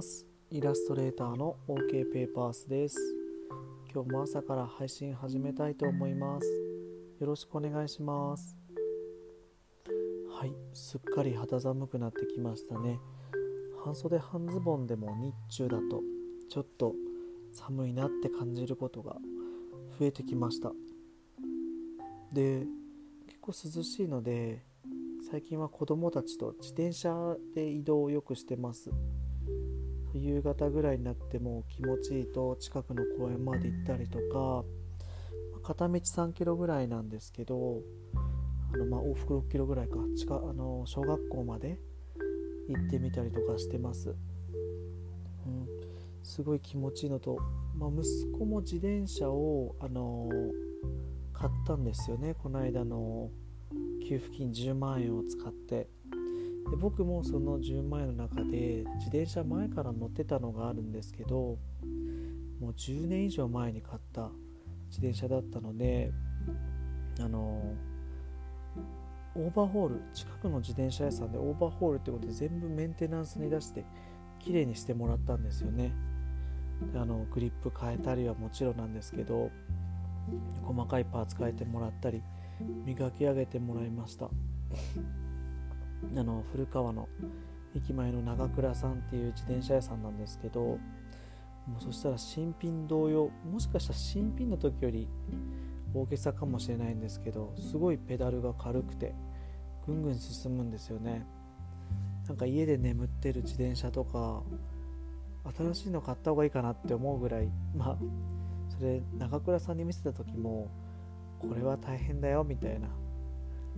ます。イラストレーターの OK ペーパースです。今日も朝から配信始めたいと思います。よろしくお願いします。はい。すっかり肌寒くなってきましたね。半袖半ズボンでも日中だとちょっと寒いなって感じることが増えてきました。で結構涼しいので最近は子供たちと自転車で移動をよくしてます。夕方ぐらいになっても気持ちいいと近くの公園まで行ったりとか片道3キロぐらいなんですけどあのまあ往復6キロぐらいか近あの小学校まで行ってみたりとかしてます、うん、すごい気持ちいいのと、まあ、息子も自転車をあの買ったんですよね。この間の給付金10万円を使って。で僕もその10万円の中で自転車前から乗ってたのがあるんですけどもう10年以上前に買った自転車だったのであのオーバーホール近くの自転車屋さんでオーバーホールってことで全部メンテナンスに出して綺麗にしてもらったんですよね。であのグリップ変えたりはもちろんなんですけど細かいパーツ変えてもらったり磨き上げてもらいました。あの古川の駅前の長倉さんっていう自転車屋さんなんですけどもうそしたら新品同様もしかしたら新品の時より大げさかもしれないんですけどすごいペダルが軽くてぐんぐん進むんですよね。なんか家で眠ってる自転車とか新しいの買った方がいいかなって思うぐらいまあそれ長倉さんに見せた時もこれは大変だよみたいな。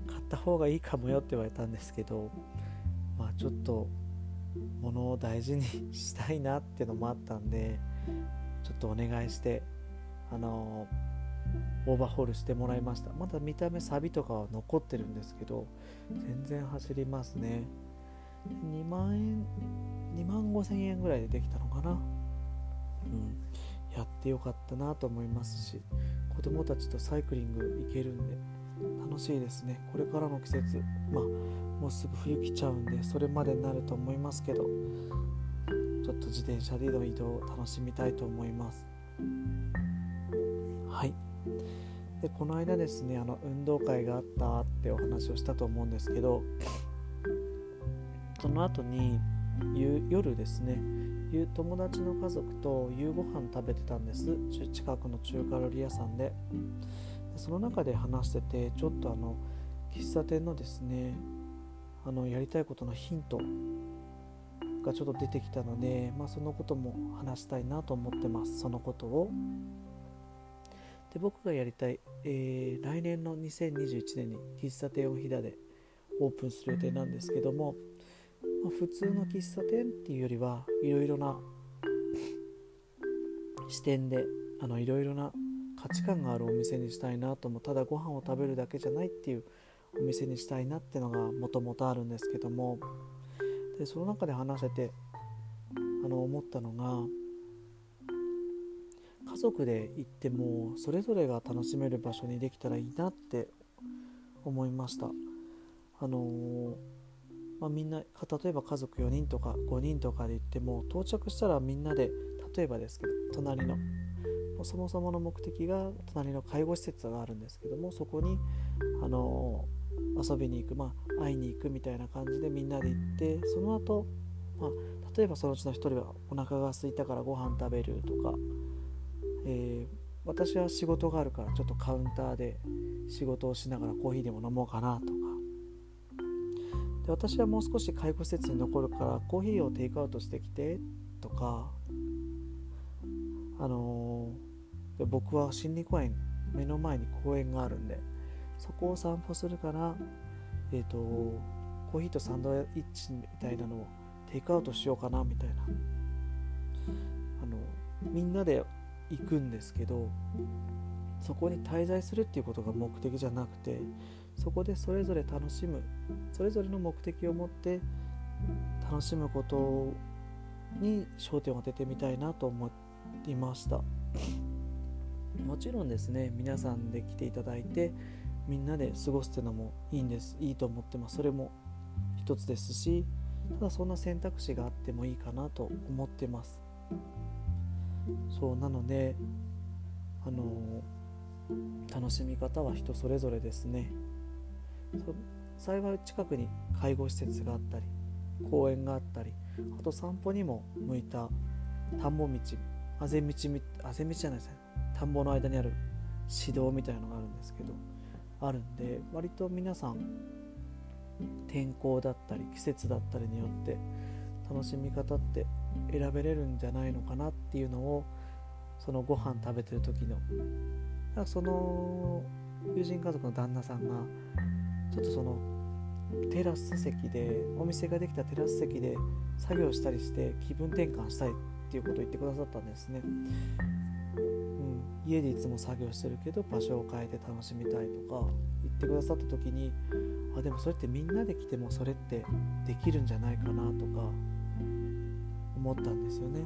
買った方がいいかもよって言われたんですけどまあちょっと物を大事にしたいなっていうのもあったんでちょっとお願いしてあのオーバーホールしてもらいました。まだ見た目サビとかは残ってるんですけど全然走りますね。2万円2万5千円ぐらいでできたのかな。うん。やってよかったなと思いますし子供たちとサイクリング行けるんで。楽しいですね。これからの季節まあもうすぐ冬来ちゃうんでそれまでになると思いますけどちょっと自転車での移動を楽しみたいと思います。はい。でこの間ですねあの運動会があったってお話をしたと思うんですけどその後に夜ですね友達の家族と夕ご飯食べてたんです。近くの中華料理屋さんで。その中で話しててちょっとあの喫茶店のですねあのやりたいことのヒントがちょっと出てきたので、まあ、そのことも話したいなと思ってます。そのことを。で僕がやりたい、えー、来年の2021年に喫茶店を飛騨でオープンする予定なんですけどもまあ、普通の喫茶店っていうよりはいろいろな視点であのいろいろな価値観があるお店にしたいなともただご飯を食べるだけじゃないっていうお店にしたいなっていうのがもともとあるんですけども。でその中で話せてあの思ったのが家族で行ってもそれぞれが楽しめる場所にできたらいいなって思いました。あのーまあ、みんな例えば家族4人とか5人とかで行っても到着したらみんなで例えばですけど隣のそもそもの目的が隣の介護施設があるんですけどもそこにあの遊びに行く、まあ、会いに行くみたいな感じでみんなで行ってその後、まあ例えばそのうちの1人はお腹が空いたからご飯食べるとか、えー、私は仕事があるからちょっとカウンターで仕事をしながらコーヒーでも飲もうかなとか。で私はもう少し介護施設に残るからコーヒーをテイクアウトしてきてとかあのー、で僕は森林公園目の前に公園があるんでそこを散歩するからえっ、ー、とコーヒーとサンドイッチみたいなのをテイクアウトしようかなみたいな。あのみんなで行くんですけどそこに滞在するっていうことが目的じゃなくてそこでそれぞれ楽しむそれぞれの目的を持って楽しむことに焦点を当ててみたいなと思いました。もちろんですね皆さんで来ていただいてみんなで過ごすっていうのもいいんです。いいと思ってます。それも一つですしただそんな選択肢があってもいいかなと思ってます。そうなのであの楽しみ方は人それぞれですね。幸い近くに介護施設があったり公園があったりあと散歩にも向いた田んぼ道あぜ道あぜ道じゃないですね。田んぼの間にある市道みたいのがあるんですけどあるんで割と皆さん天候だったり季節だったりによって楽しみ方って選べれるんじゃないのかなっていうのをそのご飯食べてる時のその友人家族の旦那さんがちょっとそのテラス席でお店ができたテラス席で作業したりして気分転換したいっていうことを言ってくださったんですね、家でいつも作業してるけど場所を変えて楽しみたいとか言ってくださった時にあでもそれってみんなで来てもそれってできるんじゃないかなとか思ったんですよね。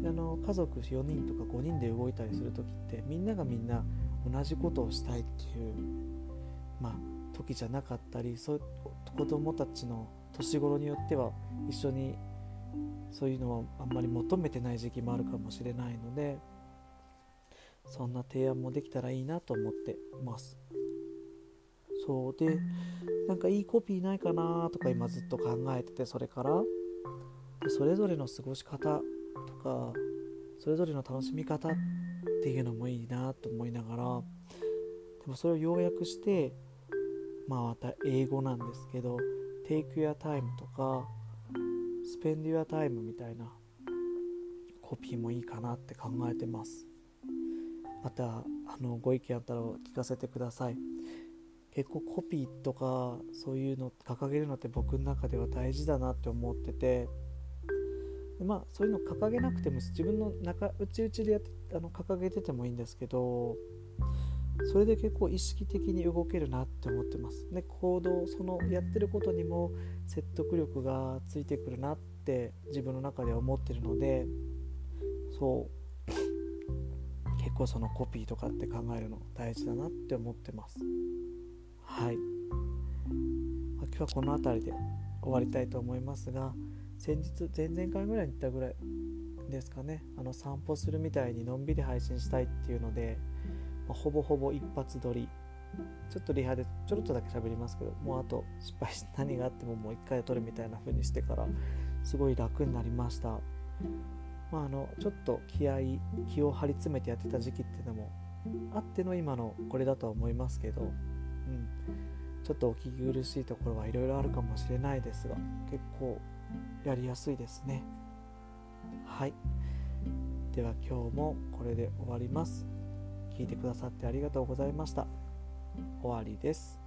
であの家族4人とか5人で動いたりする時ってみんながみんな同じことをしたいっていうまあ時じゃなかったりそう子供たちの年頃によっては一緒にそういうのはあんまり求めてない時期もあるかもしれないのでそんな提案もできたらいいなと思ってます。そうでなんかいいコピーないかなとか今ずっと考えててそれから。それぞれの過ごし方とかそれぞれの楽しみ方っていうのもいいなと思いながら。でもそれを要約してまあまた英語なんですけど Take your time とか Spend your time みたいなコピーもいいかなって考えてますまたあのご意見あったら聞かせてください。結構コピーとかそういうの掲げるのって僕の中では大事だなって思ってて。でまあそういうの掲げなくても自分の中内々でやってあの掲げててもいいんですけどそれで結構意識的に動けるなって思ってます。で行動そのやってることにも説得力がついてくるなって自分の中では思ってるのでそう。結構そのコピーとかって考えるの大事だなって思ってます。はい、今日はこの辺りで終わりたいと思いますが先日前々回ぐらいに言ったぐらいですかね。あの散歩するみたいにのんびり配信したいっていうのでまあ、ほぼほぼ一発撮り。ちょっとリハでちょろっとだけ喋りますけどもうあと失敗して何があってももう一回撮るみたいな風にしてからすごい楽になりました。まああのちょっと気合気を張り詰めてやってた時期っていうのもあっての今のこれだとは思いますけど、うん、ちょっとお聞き苦しいところはいろいろあるかもしれないですが結構やりやすいですねはいでは今日もこれで終わります聞いてくださってありがとうございました。終わりです。